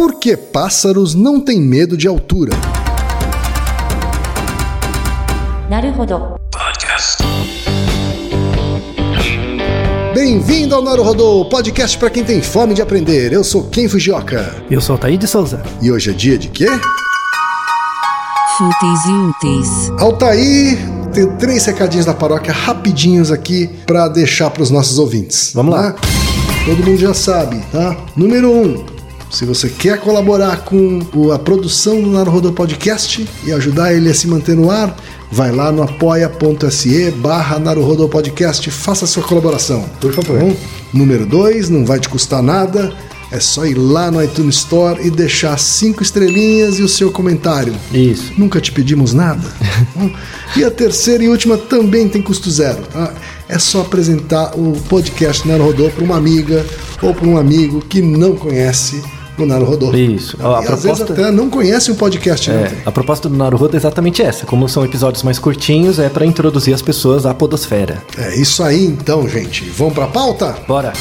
Por que pássaros não têm medo de altura? Podcast. Bem-vindo ao Naruhodô, podcast para quem tem fome de aprender. Eu sou Ken Fujioka. Eu sou Taí de Souza. E hoje é dia de quê? Fúteis e úteis. Altaí, tenho três recadinhos da paróquia rapidinhos aqui para deixar para os nossos ouvintes. Vamos lá. Né? Todo mundo já sabe, tá? Número um, se você quer colaborar com a produção do Naruhodô Podcast e ajudar ele a se manter no ar, vai lá no apoia.se barra Naruhodô Podcast e faça a sua colaboração. Por favor. Número dois, não vai te custar nada. É só ir lá no iTunes Store e deixar cinco estrelinhas e o seu comentário. Isso. Nunca te pedimos nada. e a terceira e última também tem custo zero. tá? É só apresentar o podcast Naruhodô para uma amiga ou para um amigo que não conhece o Naruhodô. Isso. E A às vezes proposta- até não conhece o podcast. né? É, a proposta do Naruhodo é exatamente essa. Como são episódios mais curtinhos, é para introduzir as pessoas à podosfera. É isso aí então, gente. Vamos para a pauta? Bora.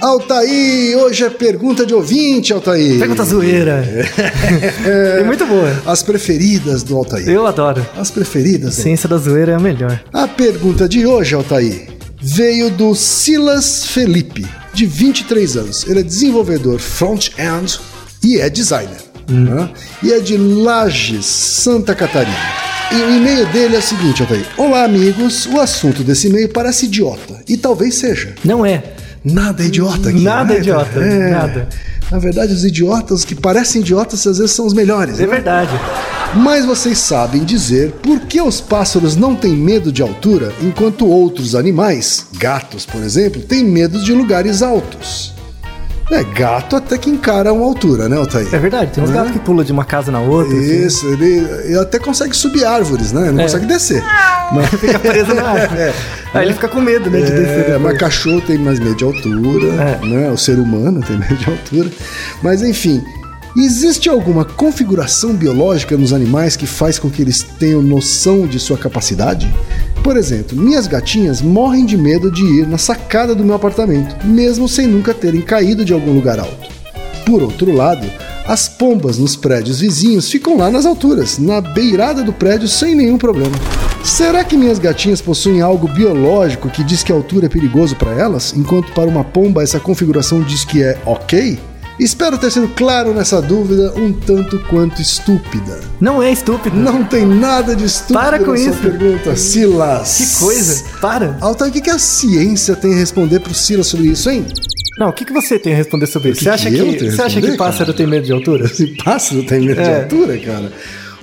Altair, hoje é pergunta de ouvinte, Altair. Pergunta zoeira. é muito boa. As preferidas do Altair. Eu adoro. As preferidas. Ciência da zoeira é a melhor. A pergunta de hoje, Altair, veio do Silas Felipe, de 23 anos. Ele é desenvolvedor front-end e é designer. né? E é de Lages, Santa Catarina. E o e-mail dele é o seguinte, Altair. Olá, amigos. O assunto desse e-mail parece idiota. E talvez seja. Não é. Nada é idiota aqui. Nada né? é idiota, nada. Na verdade, os idiotas que parecem idiotas às vezes são os melhores. É né? verdade. Mas vocês sabem dizer por que os pássaros não têm medo de altura, enquanto outros animais, gatos, por exemplo, têm medo de lugares altos? É, gato até que encara uma altura, né, Altair? É verdade. Tem uns Né? gatos que pulam de uma casa na outra. assim. Isso, ele, ele até consegue subir árvores, né? Não É. consegue descer. Mas fica preso na árvore. Aí ele fica com medo, né, de descer. É, depois. mas cachorro tem mais medo de altura, É. né? O ser humano tem medo de altura. Mas enfim, existe alguma configuração biológica nos animais que faz com que eles tenham noção de sua capacidade? Por exemplo, minhas gatinhas morrem de medo de ir na sacada do meu apartamento, mesmo sem nunca terem caído de algum lugar alto. Por outro lado, as pombas nos prédios vizinhos ficam lá nas alturas, na beirada do prédio sem nenhum problema. Será que minhas gatinhas possuem algo biológico que diz que a altura é perigoso para elas, enquanto para uma pomba essa configuração diz que é ok? Espero ter sido claro nessa dúvida, um tanto quanto estúpida. Não é estúpido. Não tem nada de estúpido Para com nessa isso. pergunta, Silas. Que coisa. Para. Altair, o que que a ciência tem a responder pro Silas sobre isso, hein? Não, o que, que você tem a responder sobre isso? que Você acha que que, você acha que pássaro cara? tem medo de altura? Esse pássaro tem medo de É. altura, cara?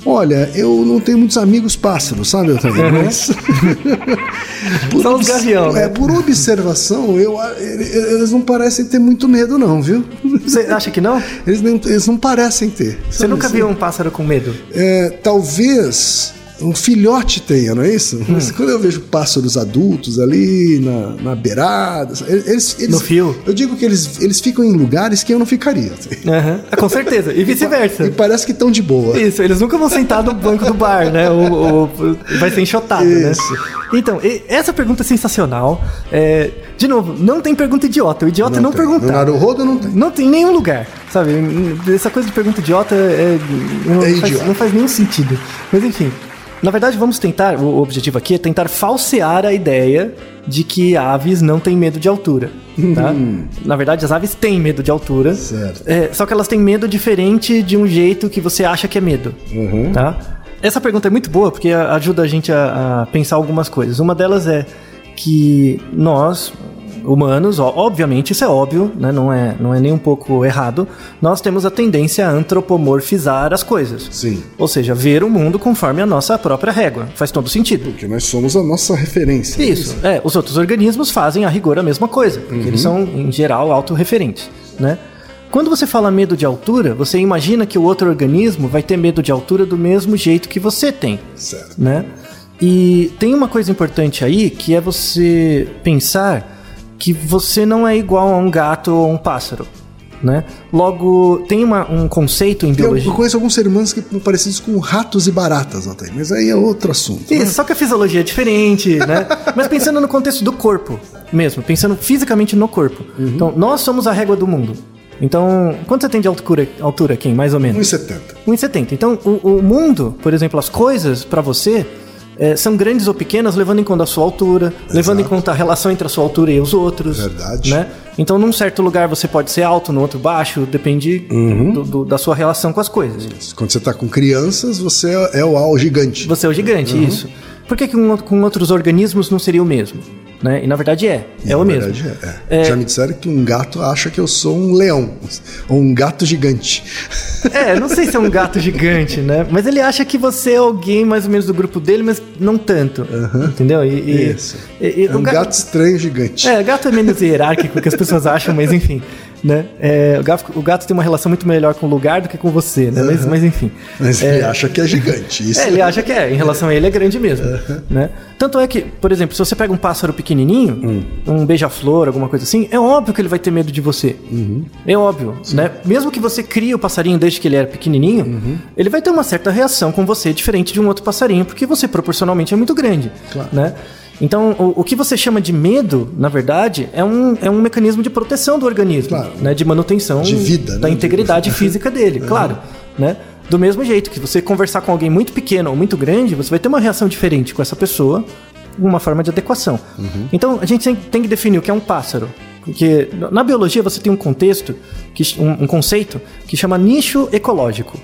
Olha, eu não tenho muitos amigos pássaros, sabe, Otávio? Uhum. Mas. Por São os gavião, né? É, por observação, eu, eles não parecem ter muito medo, não, viu? Você acha que não? Eles não, eles não parecem ter. Você nunca assim? viu um pássaro com medo? É, talvez um filhote tenha, não é isso? Hum. Quando eu vejo pássaros adultos ali na, na beirada, eles, eles- No fio. Eu digo que eles, eles ficam em lugares que eu não ficaria. Ah, Com certeza. E vice-versa. E parece que estão de boa. Isso, eles nunca vão sentar no banco do bar, né? Ou, ou- vai ser enxotado, né? Isso. Então, e- essa pergunta é sensacional. É, de novo, não tem pergunta idiota. O idiota é não tem. No perguntar. Naruhodo não tem. Não tem em nenhum lugar, sabe? Essa coisa de pergunta idiota é, não, É faz, idiota. não faz nenhum sentido. Mas enfim, na verdade vamos tentar, o objetivo aqui é tentar falsear a ideia de que aves não têm medo de altura, tá? Na verdade as aves têm medo de altura, Certo. é, só que elas têm medo diferente de um jeito que você acha que é medo, Uhum. tá? Essa pergunta é muito boa porque ajuda a gente a, a pensar algumas coisas. Uma delas é que nós, humanos, ó, obviamente isso é óbvio, né? não, é, não é nem um pouco errado, nós temos a tendência a antropomorfizar as coisas. Sim. Ou seja, ver o mundo conforme a nossa própria régua. Faz todo sentido. Porque nós somos a nossa referência. Isso. É, os outros organismos fazem a rigor a mesma coisa, porque eles são, em geral, autorreferentes, né? Quando você fala medo de altura, você imagina que o outro organismo vai ter medo de altura do mesmo jeito que você tem, Certo. né? E tem uma coisa importante aí, que é você pensar que você não é igual a um gato ou a um pássaro, né? Logo, tem uma- um conceito em biologia... eu conheço alguns seres humanos que são parecidos com ratos e baratas até, mas aí é outro assunto. né? Isso, só que a fisiologia é diferente, né? Mas pensando no contexto do corpo mesmo, pensando fisicamente no corpo. Então, nós somos a régua do mundo. Então, quanto você tem de altura, altura Kim, mais ou menos? 1,70. 1,70. Então, o, o mundo, por exemplo, as coisas pra você é, são grandes ou pequenas, levando em conta a sua altura, levando em conta a relação entre a sua altura e os outros. Verdade. Né? Então, num certo lugar você pode ser alto, no outro baixo, depende Uhum. do- do- da sua relação com as coisas. Quando você tá com crianças, você é, é o gigante. Você é o gigante, Uhum. isso. Por que, que com, com outros organismos não seria o mesmo? Né? E na verdade é, é o mesmo. verdade, é. Já me disseram que um gato acha que eu sou um leão, ou um gato gigante. É, não sei se é um gato gigante, né? Mas ele acha que você é alguém mais ou menos do grupo dele, mas não tanto. Entendeu? E, e- Isso. e- É um o ga- gato estranho gigante. É, gato é menos hierárquico que as pessoas acham, mas enfim. Né? É, o, gato, o gato tem uma relação muito melhor com o lugar do que com você, né? Mas, mas enfim. Mas ele acha que é gigante. Isso É, ele acha que é, em relação a ele é grande mesmo. Né? Tanto é que, por exemplo, se você pega um pássaro pequenininho, um beija-flor, alguma coisa assim, é óbvio que ele vai ter medo de você. É óbvio, né? Mesmo que você crie o passarinho desde que ele era pequenininho, ele vai ter uma certa reação com você diferente de um outro passarinho, porque você proporcionalmente é muito grande, Claro. né? Então, o, o que você chama de medo, na verdade, é um, é um mecanismo de proteção do organismo, Claro. né? De manutenção De vida, da né? integridade física dele, claro, né? Do mesmo jeito que você conversar com alguém muito pequeno ou muito grande, você vai ter uma reação diferente com essa pessoa, uma forma de adequação. Então, a gente tem, que definir o que é um pássaro. Porque na biologia você tem um contexto, que, um, um conceito que chama nicho ecológico.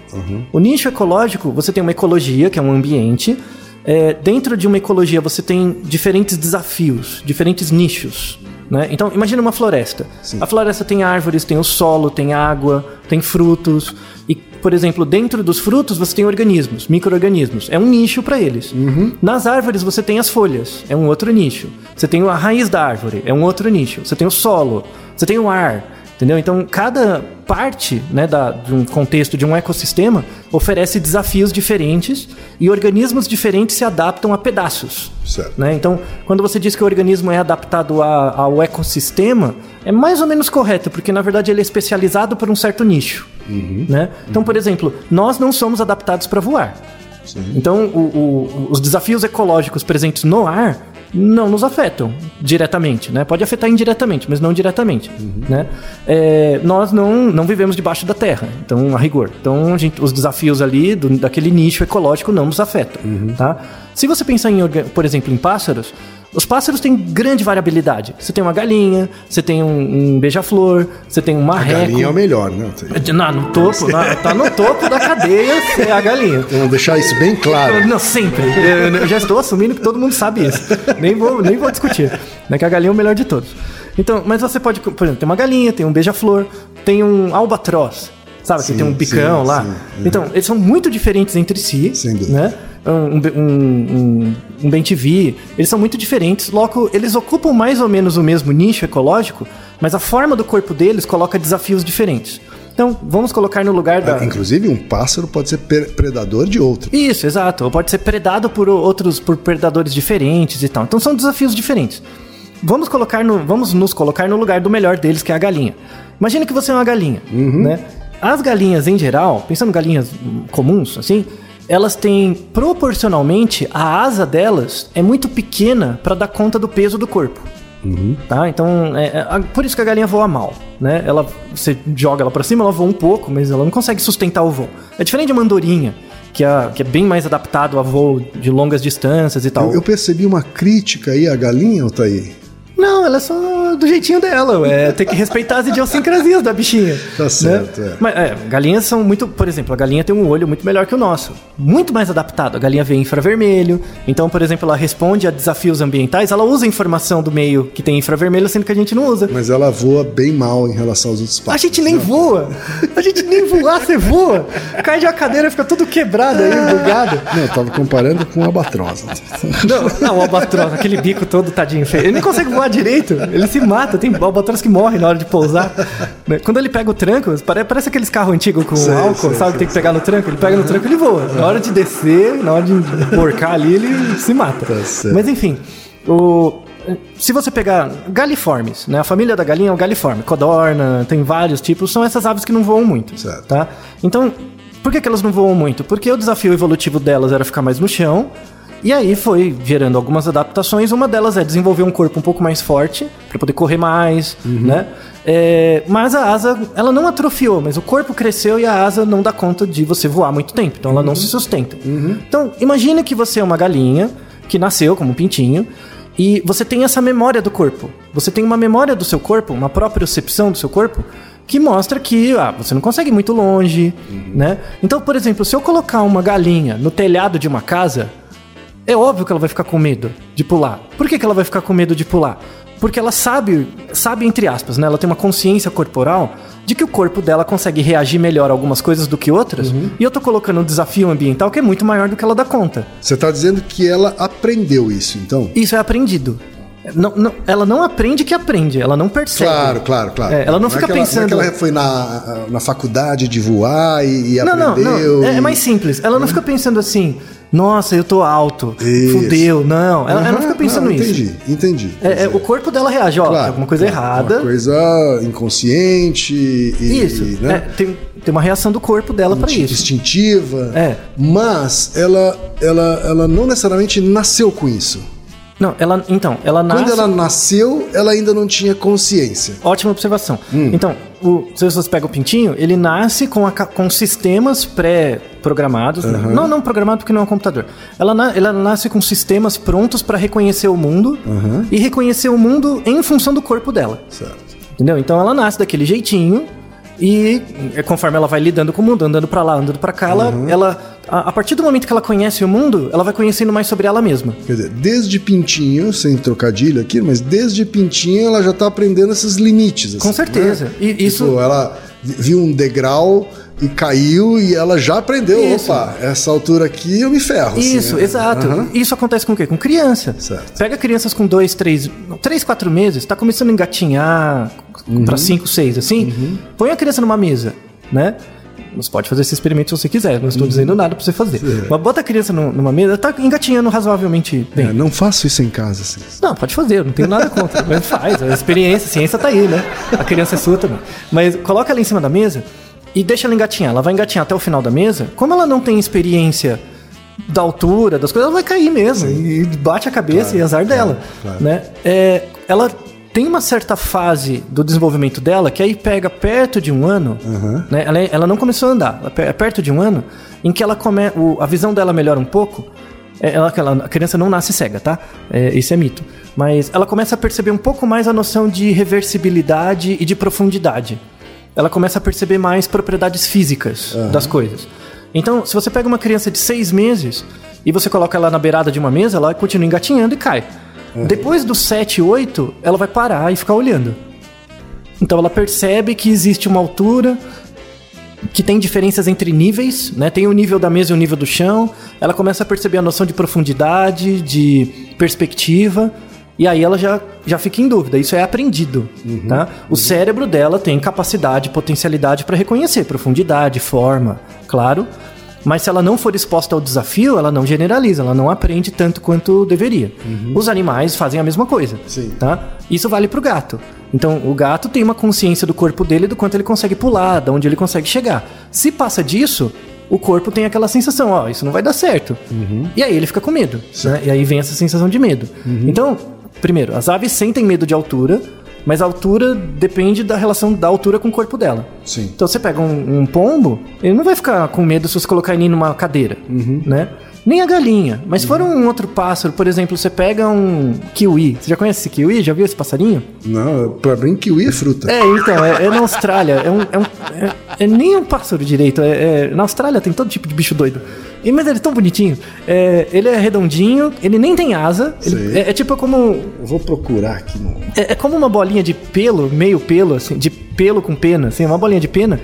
O nicho ecológico, você tem uma ecologia, que é um ambiente. É, dentro de uma ecologia você tem diferentes desafios, diferentes nichos. Né? Então, imagina uma floresta. A floresta tem árvores, tem o solo, tem água, tem frutos. E, por exemplo, dentro dos frutos você tem organismos, micro-organismos. É um nicho para eles. Nas árvores você tem as folhas, é um outro nicho. Você tem a raiz da árvore, é um outro nicho. Você tem o solo, você tem o ar. Entendeu? Então, cada parte né, da, de um contexto, de um ecossistema, oferece desafios diferentes e organismos diferentes se adaptam a pedaços. Certo. Né? Então, quando você diz que o organismo é adaptado a- ao ecossistema, é mais ou menos correto, porque na verdade ele é especializado por um certo nicho. Né? Então, por exemplo, nós não somos adaptados para voar. Então, o- o- os desafios ecológicos presentes no ar não nos afetam diretamente, né? Pode afetar indiretamente, mas não diretamente, né? É, nós não, não vivemos debaixo da terra, então, a rigor. Então, a gente- os desafios ali do- daquele nicho ecológico não nos afetam, tá? Se você pensar, em, por exemplo, em pássaros, os pássaros têm grande variabilidade. Você tem uma galinha, você tem um, um beija-flor, você tem um A marreco. galinha é o melhor, né? Não, no topo, na- tá no topo da cadeia é a galinha. Vamos deixar isso bem claro. Não, sempre. Eu, já estou assumindo que todo mundo sabe isso. Nem vou, nem vou discutir. Né, que a galinha é o melhor de todos. Então, mas você pode, por exemplo, tem uma galinha, tem um beija-flor, tem um albatroz. Sabe, que Sim, tem um bicão sim, lá. sim. Então, eles são muito diferentes entre si. Sem dúvida. Né? Um, um, um, um eles são muito diferentes. Logo, eles ocupam mais ou menos o mesmo nicho ecológico, mas a forma do corpo deles coloca desafios diferentes. Então, vamos colocar no lugar da. Inclusive, um pássaro pode ser predador de outro. Isso, exato. Ou pode ser predado por outros, por predadores diferentes e tal. Então são desafios diferentes. Vamos colocar no, vamos nos colocar no lugar do melhor deles, que é a galinha. Imagina que você é uma galinha, né? As galinhas em geral, pensando em galinhas comuns, assim, elas têm proporcionalmente a asa delas é muito pequena para dar conta do peso do corpo. Tá? Então, é, é, por isso que a galinha voa mal, né? Ela, você joga ela pra cima, ela voa um pouco, mas ela não consegue sustentar o voo. É diferente de uma andorinha, que é, que é bem mais adaptado a voo de longas distâncias e tal. Eu, eu percebi uma crítica aí à galinha, Altair. Não, ela é só do jeitinho dela, é ter que respeitar as idiosincrasias da bichinha. Tá certo, é. Mas é, galinhas são muito, por exemplo, a galinha tem um olho muito melhor que o nosso, muito mais adaptado. A galinha vê infravermelho, então, por exemplo, ela responde a desafios ambientais, ela usa a informação do meio que tem infravermelho, sendo que a gente não usa. Mas ela voa bem mal em relação aos outros A pássaros. gente nem né? voa. A gente nem voar, você voa. Cai de uma cadeira, fica tudo quebrado aí, bugado. Não, eu tava comparando com a albatroz. Não, não, o albatroz, aquele bico todo tadinho feio. Ele nem consegue voar direito. Ele se mata. Tem albatroz que morre na hora de pousar. Né? Quando ele pega o tranco, pare- parece aqueles carros antigos com Sei, álcool, sei, sabe? tem que pegar no tranco. Ele pega no tranco e ele voa. Na hora de descer, na hora de porcar ali, ele se mata. Tá. Mas enfim, o. Se você pegar galiformes, né? A família da galinha é o galiforme. Codorna, tem vários tipos. São essas aves que não voam muito. Certo. Tá? Então, por que, que elas não voam muito? Porque o desafio evolutivo delas era ficar mais no chão E aí foi gerando algumas adaptações. Uma delas é desenvolver um corpo um pouco mais forte, para poder correr mais, né? É, mas a asa, ela não atrofiou, mas o corpo cresceu e a asa não dá conta de você voar muito tempo. Então ela não se sustenta. Então, imagina que você é uma galinha que nasceu como um pintinho. E você tem essa memória do corpo. Você tem uma memória do seu corpo, uma propriocepção do seu corpo, que mostra que ah, você não consegue ir muito longe, né? Então, por exemplo, se eu colocar uma galinha no telhado de uma casa, é óbvio que ela vai ficar com medo de pular. Por que, que ela vai ficar com medo de pular? Porque ela sabe, sabe entre aspas, né? Ela tem uma consciência corporal de que o corpo dela consegue reagir melhor a algumas coisas do que outras. E eu tô colocando um desafio ambiental que é muito maior do que ela dá conta. Você tá dizendo que ela aprendeu isso, então? Isso é aprendido. Não, não- ela não aprende que aprende, ela não percebe. Claro, claro, claro. É, ela não fica é que ela, pensando- Não é que ela foi na, na faculdade de voar e, e Não, não, aprendeu. não. É, é e- mais simples. Ela não fica pensando assim, nossa, eu tô alto, Isso. fudeu. Não, ela, ela não fica pensando não, isso. Entendi, entendi. É, é, o corpo dela reage, ó, tem alguma coisa claro, errada. Uma coisa inconsciente e. Isso, né? é, tem, tem uma reação do corpo dela pra Instin- isso. Instintiva. É. Mas ela, ela, ela não necessariamente nasceu com isso. Não, ela, então, ela nasce... Quando ela nasceu, ela ainda não tinha consciência. Ótima observação. Hum. Então, o, se você pega o pintinho, ele nasce com, a com sistemas pré-programados. né? Não, não programado porque não é um computador. Ela, na- ela nasce com sistemas prontos para reconhecer o mundo e reconhecer o mundo em função do corpo dela. Certo. Entendeu? Então ela nasce daquele jeitinho e é, conforme ela vai lidando com o mundo, andando pra lá, andando pra cá, ela, ela a, a partir do momento que ela conhece o mundo, ela vai conhecendo mais sobre ela mesma. Quer dizer, desde pintinho, sem trocadilho aqui, mas desde pintinho ela já tá aprendendo esses limites. assim, Com certeza. né? E isso- Tipo, ela vi- viu um degrau e caiu e ela já aprendeu. Isso. Opa, essa altura aqui eu me ferro. assim, Isso, né? exato. Aham. Isso acontece com o quê? Com criança. Certo. Pega crianças com dois, três, três, quatro meses, tá começando a engatinhar Uhum. pra cinco, seis, assim. Põe a criança numa mesa, né? Você pode fazer esse experimento se você quiser, não Uhum. estou dizendo nada pra você fazer. Mas bota a criança nu- numa mesa, tá engatinhando razoavelmente bem. É, não faço isso em casa. Assim. Não, pode fazer, não tenho nada contra. Mas faz, a experiência, a ciência tá aí, né? A criança é sua também. Mas coloca ela em cima da mesa e deixa ela engatinhar. Ela vai engatinhar até o final da mesa. Como ela não tem experiência da altura, das coisas, ela vai cair mesmo. E bate a cabeça e azar dela. claro. Né? É, ela tem uma certa fase do desenvolvimento dela que aí pega perto de um ano. Né? Ela, ela não começou a andar, é perto de um ano em que ela come, o- a visão dela melhora um pouco. É, ela, ela- a criança não nasce cega, tá? É, isso é mito. Mas ela começa a perceber um pouco mais a noção de reversibilidade e de profundidade. Ela começa a perceber mais propriedades físicas das coisas. Então, se você pega uma criança de seis meses e você coloca ela na beirada de uma mesa, ela continua engatinhando e cai. Depois dos 7, 8, ela vai parar e ficar olhando. Então ela percebe que existe uma altura, que tem diferenças entre níveis, né? Tem o nível da mesa e o nível do chão. Ela começa a perceber a noção de profundidade, de perspectiva. E aí ela já, já fica em dúvida. Isso é aprendido, tá? O cérebro dela tem capacidade, potencialidade para reconhecer profundidade, forma, claro. Mas se ela não for exposta ao desafio, ela não generaliza, ela não aprende tanto quanto deveria. Os animais fazem a mesma coisa, Sim. tá? Isso vale pro gato. Então, o gato tem uma consciência do corpo dele, do quanto ele consegue pular, de onde ele consegue chegar. Se passa disso, o corpo tem aquela sensação, ó, isso não vai dar certo. E aí ele fica com medo, né? E aí vem essa sensação de medo. Então, primeiro, as aves sentem medo de altura, mas a altura depende da relação da altura com o corpo dela. Sim. Então você pega um, um pombo, ele não vai ficar com medo se você colocar ele numa cadeira, né? Nem a galinha. Mas se for um outro pássaro, por exemplo, você pega um kiwi. Você já conhece esse kiwi? Já viu esse passarinho? Não, pra mim kiwi é fruta. É, então, é, é na Austrália. É, um, é, um, é, é nem um pássaro direito. É, é- na Austrália tem todo tipo de bicho doido. E, mas ele é tão bonitinho. É, ele é redondinho, ele nem tem asa. ele- é, é tipo como Eu vou procurar aqui no. é, é como uma bolinha de pelo, meio pelo, assim, de pelo com pena, assim, uma bolinha de pena,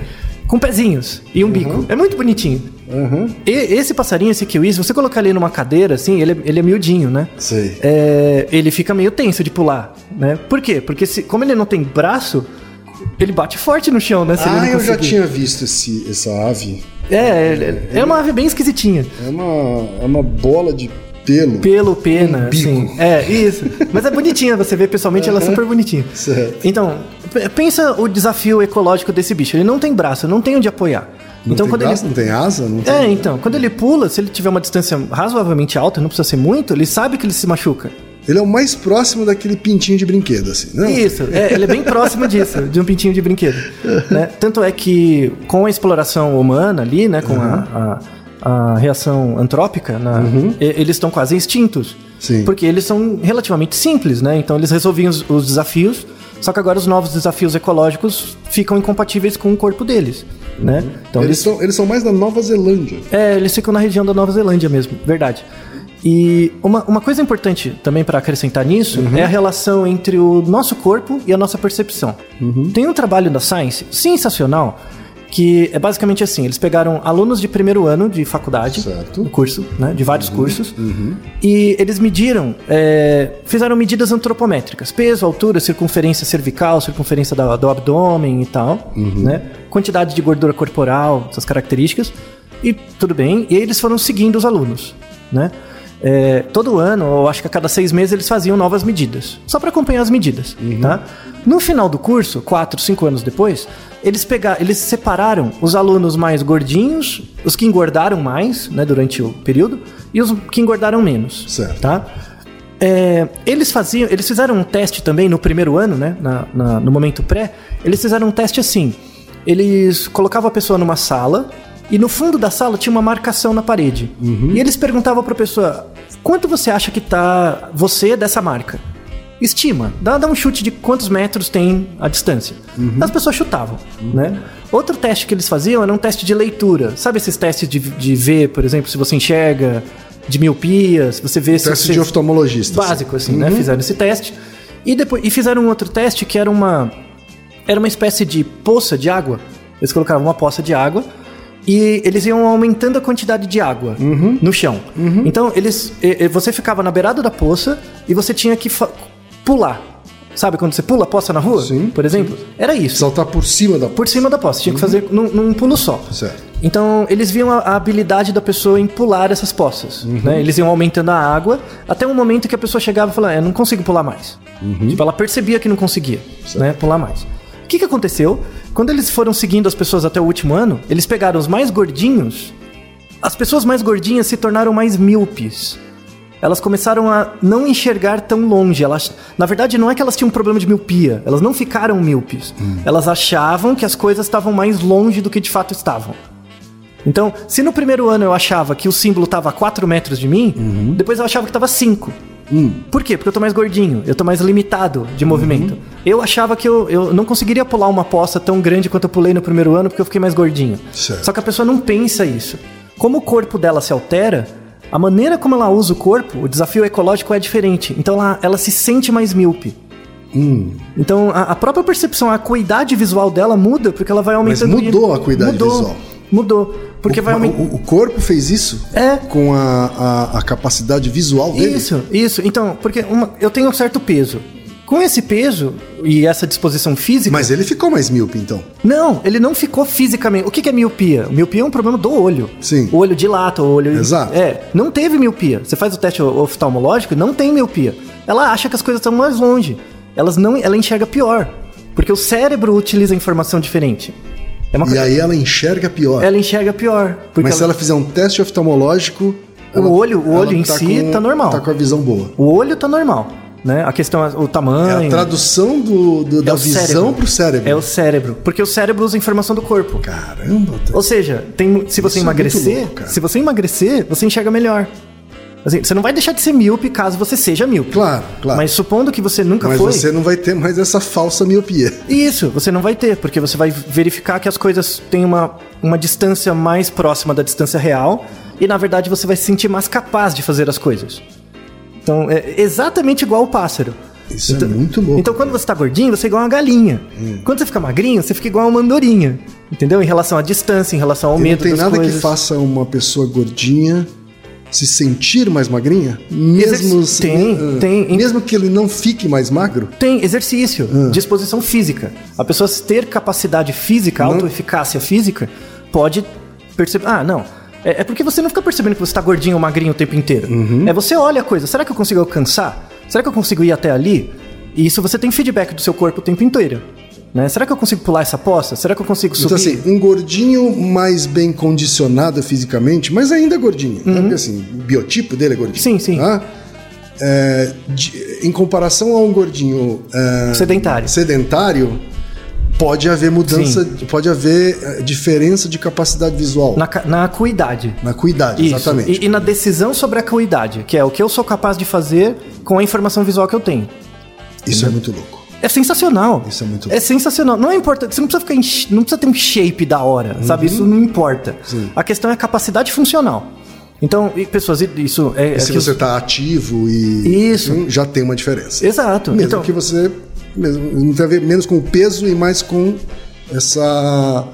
com pezinhos e um bico. É muito bonitinho. Uhum. E esse passarinho, esse kiwi, se você colocar ele numa cadeira, assim, ele, é- ele é miudinho, né? Sei. É, ele fica meio tenso de pular, né? Por quê? Porque se, como ele não tem braço, ele bate forte no chão, né? Ah, eu já tinha visto esse, essa ave. É, é, é uma ave bem esquisitinha. É uma, é uma bola de pelo. Pelo, pena, Um bico. assim. É, isso. Mas é bonitinha, você vê pessoalmente, ela é super bonitinha. Certo. Então, pensa o desafio ecológico desse bicho. Ele não tem braço, não tem onde apoiar. Não então tem quando braço, ele não tem asa, não tem... É, então, quando ele pula, se ele tiver uma distância razoavelmente alta, não precisa ser muito, ele sabe que ele se machuca. Ele é o mais próximo daquele pintinho de brinquedo, assim, né? Isso, é, ele é bem próximo disso, de um pintinho de brinquedo. né? Tanto é que com a exploração humana ali, né, com a, a, a reação antrópica, na- e- eles estão quase extintos. Sim. Porque eles são relativamente simples, né? Então eles resolviam os, os desafios, só que agora os novos desafios ecológicos ficam incompatíveis com o corpo deles, né? Então Eles são, eles são mais da Nova Zelândia. é, eles ficam na região da Nova Zelândia mesmo, verdade. E uma, uma coisa importante também para acrescentar nisso é a relação entre o nosso corpo e a nossa percepção. Tem um trabalho da Science sensacional que é basicamente assim: eles pegaram alunos de primeiro ano de faculdade, Certo. curso, né, de vários cursos, e eles mediram, é, fizeram medidas antropométricas: peso, altura, circunferência cervical, circunferência da- do abdômen e tal, né, quantidade de gordura corporal, essas características, e tudo bem. E aí eles foram seguindo os alunos, né? É, todo ano, ou acho que a cada seis meses, eles faziam novas medidas, só para acompanhar as medidas, tá? No final do curso, quatro, cinco anos depois, eles pegaram, eles separaram os alunos mais gordinhos, os que engordaram mais, né, durante o período, e os que engordaram menos, Certo. tá? É, eles faziam, eles fizeram um teste também no primeiro ano, né? na- na- no momento pré, eles fizeram um teste assim. Eles colocavam a pessoa numa sala e no fundo da sala tinha uma marcação na parede. E eles perguntavam pra pessoa: quanto você acha que tá você dessa marca? Estima, dá, dá um chute de quantos metros tem a distância. As pessoas chutavam, né? Outro teste que eles faziam era um teste de leitura. Sabe esses testes de, de ver, por exemplo, se você enxerga, de miopia, se você vê se Teste você... de oftalmologista. Básico, assim, né? Fizeram esse teste. E, depois, e fizeram um outro teste que era uma. Era uma espécie de poça de água. Eles colocavam uma poça de água e eles iam aumentando a quantidade de água no chão. Então, eles. Você ficava na beirada da poça e você tinha que pular. Sabe quando você pula a poça na rua? Sim, Por exemplo? Era isso. Saltar por cima da Por cima da poça. Tinha que fazer num, num pulo só. Certo. Então, eles viam a, a habilidade da pessoa em pular essas poças. Né? Eles iam aumentando a água até um momento que a pessoa chegava e falava: Eu não consigo pular mais. Tipo, ela percebia que não conseguia né, pular mais. O que, que aconteceu? Quando eles foram seguindo as pessoas até o último ano, eles pegaram os mais gordinhos. As pessoas mais gordinhas se tornaram mais míopes. Elas começaram a não enxergar tão longe. Elas, na verdade, não é que elas tinham um problema de miopia. Elas não ficaram míopes. Elas achavam que as coisas estavam mais longe do que de fato estavam. Então, se no primeiro ano eu achava que o símbolo estava a 4 metros de mim, depois eu achava que estava 5. Por quê? Porque eu tô mais gordinho, eu tô mais limitado de movimento. Eu achava que eu, eu não conseguiria pular uma poça tão grande quanto eu pulei no primeiro ano porque eu fiquei mais gordinho. Certo. Só que a pessoa não pensa isso. Como o corpo dela se altera, a maneira como ela usa o corpo, o desafio ecológico é diferente. Então ela, ela se sente mais míope. Então a, a própria percepção, a acuidade visual dela muda porque ela vai aumentando. mudou a acuidade mudou, visual. Mudou. Porque o, vai o, o corpo fez isso É. com a, a, a capacidade visual dele? Isso, isso. Então, porque uma- eu tenho um certo peso. Com esse peso e essa disposição física. Mas ele ficou mais míope, então. Não, ele não ficou fisicamente. O que que é miopia? Miopia é um problema do olho. Sim. O olho dilata, o olho. Exato. É, não teve miopia. Você faz o teste oftalmológico, não tem miopia. Ela acha que as coisas estão mais longe. Elas não, ela enxerga pior. Porque o cérebro utiliza informação diferente. É E coisa- aí ela enxerga pior. Ela enxerga pior. Porque Mas se ela fizer um teste oftalmológico. O olho- o ela olho em si tá normal. Tá com a visão boa. o olho tá normal. Né? A questão é o tamanho. É a tradução do, do- da É o visão cérebro. pro cérebro. É o cérebro. Porque o cérebro usa informação do corpo. Caramba, tá- Ou seja, tem, se você Isso é emagrecer, muito louco, se você emagrecer, você enxerga melhor. Assim, você não vai deixar de ser míope caso você seja míope. Claro, claro. Mas supondo que você nunca Mas foi. você não vai ter mais essa falsa miopia. Isso, você não vai ter, porque você vai verificar que as coisas têm uma, uma distância mais próxima da distância real e na verdade você vai se sentir mais capaz de fazer as coisas. Então, é exatamente igual o pássaro. Isso é muito louco. Então, quando você tá gordinho, você é igual uma galinha. Quando você fica magrinho, você fica igual uma andorinha. Entendeu? Em relação à distância, em relação ao E medo não tem das nada coisas. que faça uma pessoa gordinha se sentir mais magrinha? Mesmo se- tem, ah, tem. Mesmo que ele não fique mais magro? Tem exercício, Ah. disposição física. A pessoa ter capacidade física, autoeficácia física, pode perceber. Ah, não. É, é porque você não fica percebendo que você tá gordinho ou magrinho o tempo inteiro. Uhum. É você olha a coisa. Será que eu consigo alcançar? Será que eu consigo ir até ali? E isso você tem feedback do seu corpo o tempo inteiro. Né? Será que eu consigo pular essa poça? Será que eu consigo subir? Então, assim, um gordinho mais bem condicionado fisicamente, mas ainda gordinho. né? Porque, assim, o biotipo dele é gordinho. Uhum. Sim, sim. tá? É, de- em comparação a um gordinho é, Sedentário. sedentário, pode haver mudança, pode haver é, diferença de capacidade visual na, Na, ca- na acuidade. cuidade, Isso. exatamente. E, e na decisão sobre a acuidade, que é o que eu sou capaz de fazer com a informação visual que eu tenho. Isso é muito louco. É sensacional. Isso é muito É sensacional. Não é importante. Você não precisa ficar em, não precisa ter um shape da hora, sabe? Isso não importa. Uhum. Sim. A questão é a capacidade funcional. Então, pessoas, isso é. é se você está ativo e Isso. já tem uma diferença. Exato. Mesmo então, que você mesmo, não tem a ver menos com o peso e mais com essa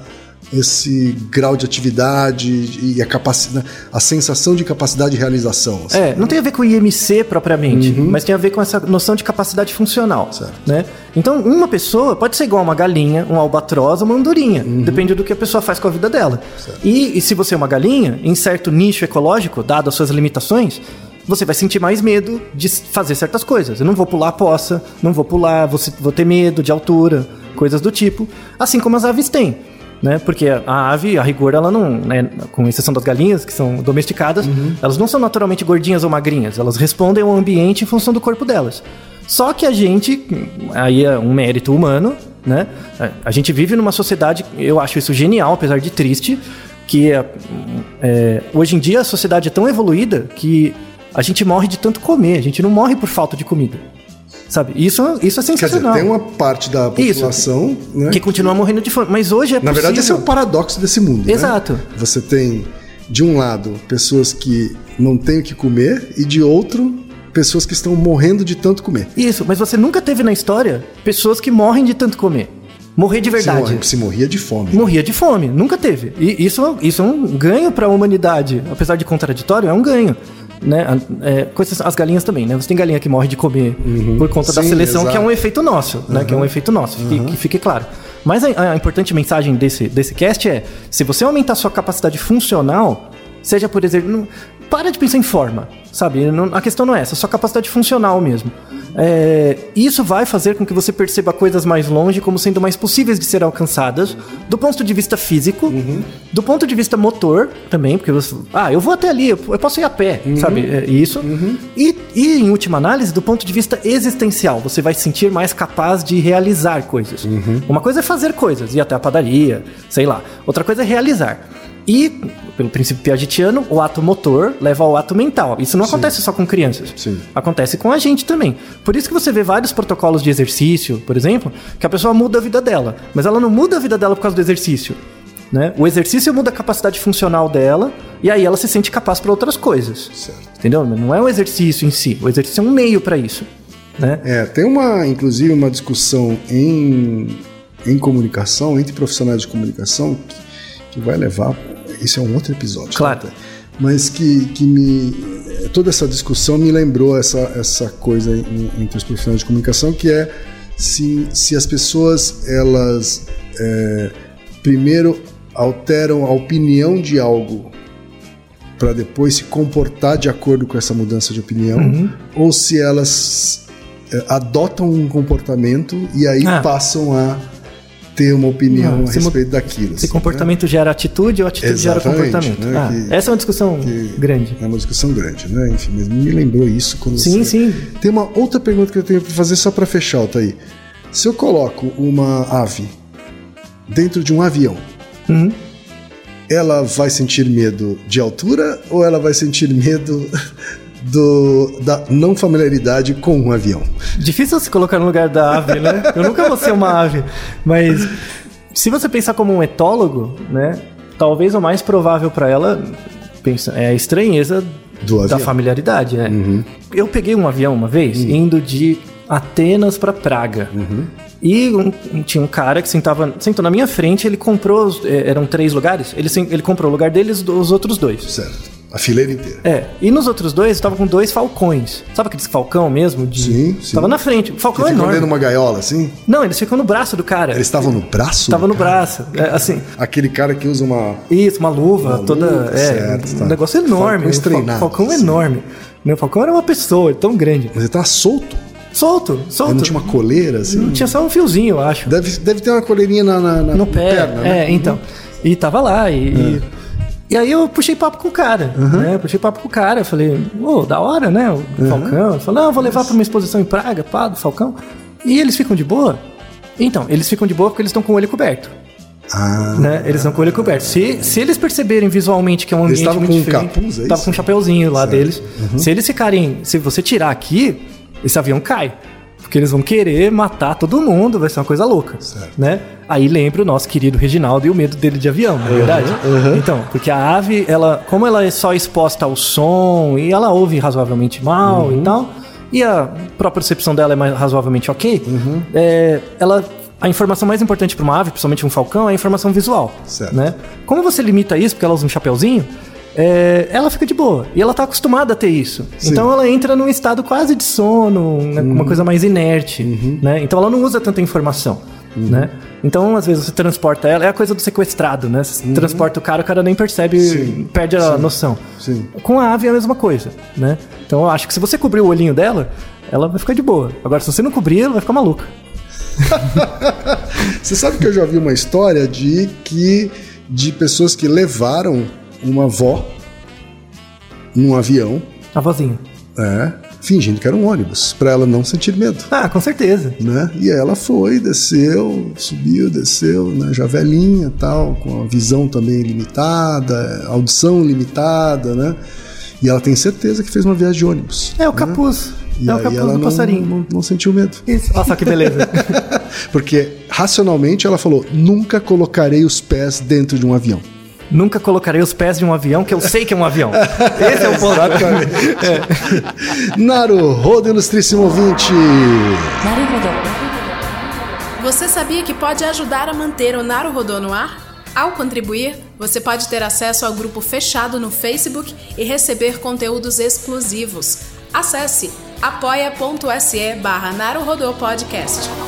esse grau de atividade e a capacidade, a sensação de capacidade de realização. assim. É, não tem a ver com IMC propriamente, mas tem a ver com essa noção de capacidade funcional. Uhum. Certo. Né? Então, uma pessoa pode ser igual a uma galinha, um albatroz, uma andorinha. Uhum. Depende do que a pessoa faz com a vida dela. E, e se você é uma galinha, em certo nicho ecológico, dado as suas limitações, você vai sentir mais medo de fazer certas coisas. Eu não vou pular a poça, não vou pular, vou, vou ter medo de altura, coisas do tipo. Assim como as aves têm. Né? Porque a ave, a rigor, ela não, né, com exceção das galinhas, que são domesticadas, elas não são naturalmente gordinhas ou magrinhas, elas respondem ao ambiente em função do corpo delas. Só que a gente, aí é um mérito humano, né? A- A gente vive numa sociedade, eu acho isso genial, apesar de triste, que é, é, hoje em dia a sociedade é tão evoluída que a gente morre de tanto comer, a gente não morre por falta de comida. Sabe? Isso, isso é Quer dizer, sensacional. tem uma parte da Isso. população né, Que continua morrendo de fome. Mas hoje é Na verdade, esse é o paradoxo desse mundo. né? Exato. Você tem, de um lado, pessoas que não têm o que comer, e de outro, pessoas que estão morrendo de tanto comer. Isso, mas você nunca teve na história pessoas que morrem de tanto comer. Morrer de Se, verdade. morre- se morria de fome. Morria de fome, nunca teve. E isso, isso é um ganho para a humanidade. Apesar de contraditório, é um ganho. Né? A- É, com essas- as galinhas também, né? Você tem galinha que morre de comer por conta da Sim, seleção, que é exato. um efeito nosso, né? Que é um efeito nosso, fique- que fique claro. Mas a, a importante mensagem desse, desse cast é: se você aumentar sua capacidade funcional, seja por exemplo. Para de pensar em forma, sabe? Não- a questão não é essa, sua capacidade funcional mesmo. É, isso vai fazer com que você perceba coisas mais longe como sendo mais possíveis de ser alcançadas, do ponto de vista físico, do ponto de vista motor também, porque você. Ah, eu vou até ali, eu eu posso ir a pé, sabe? É isso. E, e, em última análise, do ponto de vista existencial, você vai se sentir mais capaz de realizar coisas. Uma coisa é fazer coisas, ir até a padaria, sei lá. Outra coisa é realizar. E, pelo princípio piagetiano, o ato motor leva ao ato mental. Isso não acontece só com crianças. Sim. Acontece com a gente também. Por isso que você vê vários protocolos de exercício, por exemplo, que a pessoa muda a vida dela. Mas ela não muda a vida dela por causa do exercício. Né? O exercício muda a capacidade funcional dela e aí ela se sente capaz para outras coisas. Certo. Entendeu? Não é o exercício em si. O exercício é um meio para isso. Né? É, tem uma, inclusive, uma discussão em, em comunicação, entre profissionais de comunicação, que, que vai levar. Isso é um outro episódio. Claro. tá? Mas que, que me. Toda essa discussão me lembrou essa, essa coisa em- entre os profissionais de comunicação, que é se, se as pessoas, elas. é, primeiro alteram a opinião de algo para depois se comportar de acordo com essa mudança de opinião, Uhum. ou se elas é, adotam um comportamento e aí Ah. passam a ter uma opinião Ah, a respeito daquilo. Se assim, comportamento gera atitude ou atitude gera Exatamente, comportamento? né? Ah, Que- essa é uma discussão grande. É uma discussão grande, né? Enfim, mas me lembrou isso quando Sim, você... sim. Tem uma outra pergunta que eu tenho para fazer só para fechar, Altair. Se eu coloco uma ave dentro de um avião, Uhum. ela vai sentir medo de altura ou ela vai sentir medo do, da não familiaridade com um avião? Difícil se colocar no lugar da ave, né? Eu nunca vou ser uma ave. Mas se você pensar como um etólogo, né? Talvez o mais provável para ela pensa, é a estranheza da familiaridade. É. Eu peguei um avião uma vez indo de Atenas para Praga. E um- tinha um cara que sentava, sentou na minha frente, ele comprou, eh, eram três lugares, ele, ele comprou o lugar deles, os outros dois. Certo. A fileira inteira. É, e nos outros dois tava com dois falcões. Sabe aqueles falcão mesmo? De... Sim, sim. Tava na frente. O falcão é enorme. dentro de uma gaiola, assim? Não, eles ficam no braço do cara. Eles estavam no braço? Tava no cara? braço. É, assim, Aquele cara que usa uma. isso, uma luva Uma toda. luva, é, certo, um tá. negócio enorme. Falcões um fal- treinados, falcão assim. enorme. Meu falcão era uma pessoa, tão grande. Mas ele tá solto. solto, solto. Não tinha uma coleira, assim? Não tinha só um fiozinho, eu acho. Deve, deve ter uma coleirinha na, na, na no pé. perna, né? É, então. E tava lá e. e- E aí eu puxei papo com o cara, né? Eu puxei papo com o cara, falei, ô, da hora, né? O Falcão. Ele falou, não, eu vou levar pra uma exposição em Praga, pá, do Falcão. E eles ficam de boa? Então, eles ficam de boa porque eles estão com o olho coberto. Ah, né? Eles estão com o olho coberto. Se, se eles perceberem visualmente que é um Eles ambiente estavam muito com um diferente, capuz, é tava com um chapeuzinho lá Certo. deles. Uhum. Se eles ficarem, se você tirar aqui, esse avião cai. Porque eles vão querer matar todo mundo, vai ser uma coisa louca, Certo. né? Aí lembra o nosso querido Reginaldo e o medo dele de avião, não é verdade? Então, porque a ave, ela, como ela é só exposta ao som e ela ouve razoavelmente mal Uhum. e tal, e a própria percepção dela é mais razoavelmente ok, Uhum. é, ela a informação mais importante para uma ave, principalmente um falcão, é a informação visual. Certo. Né? Como você limita isso, porque ela usa um chapeuzinho, é, ela fica de boa. E ela tá acostumada a ter isso. Sim. Então ela entra num estado quase de sono, né, Uhum. uma coisa mais inerte. Né? Então ela não usa tanta informação. Uhum. Né? Então, às vezes, você transporta ela, é a coisa do sequestrado, né? Você transporta o cara, o cara nem percebe, Uhum. Sim. perde a noção. Sim. Com a ave é a mesma coisa, né? Então eu acho que se você cobrir o olhinho dela, ela vai ficar de boa. Agora, se você não cobrir, ela vai ficar maluca. Você sabe que eu já vi uma história de que de pessoas que levaram uma avó num avião, A vozinha. é, fingindo que era um ônibus, pra ela não sentir medo. Ah, com certeza. Né? E ela foi, desceu, subiu, desceu, né? já velhinha tal, com a visão também limitada, audição limitada, né? E ela tem certeza que fez uma viagem de ônibus. É o né? capuz. E é o capuz ela do não, passarinho. Não, não sentiu medo. Isso. Olha só que beleza. Porque racionalmente ela falou: nunca colocarei os pés dentro de um avião nunca colocarei os pés de um avião que eu sei que é um avião. Esse é o ponto. é. Naru, rodo ilustríssimo ouvinte. Você sabia que pode ajudar a manter o Naru Rodô no ar? Ao contribuir, você pode ter acesso ao grupo fechado no Facebook e receber conteúdos exclusivos. Acesse apoia.se barra Podcast.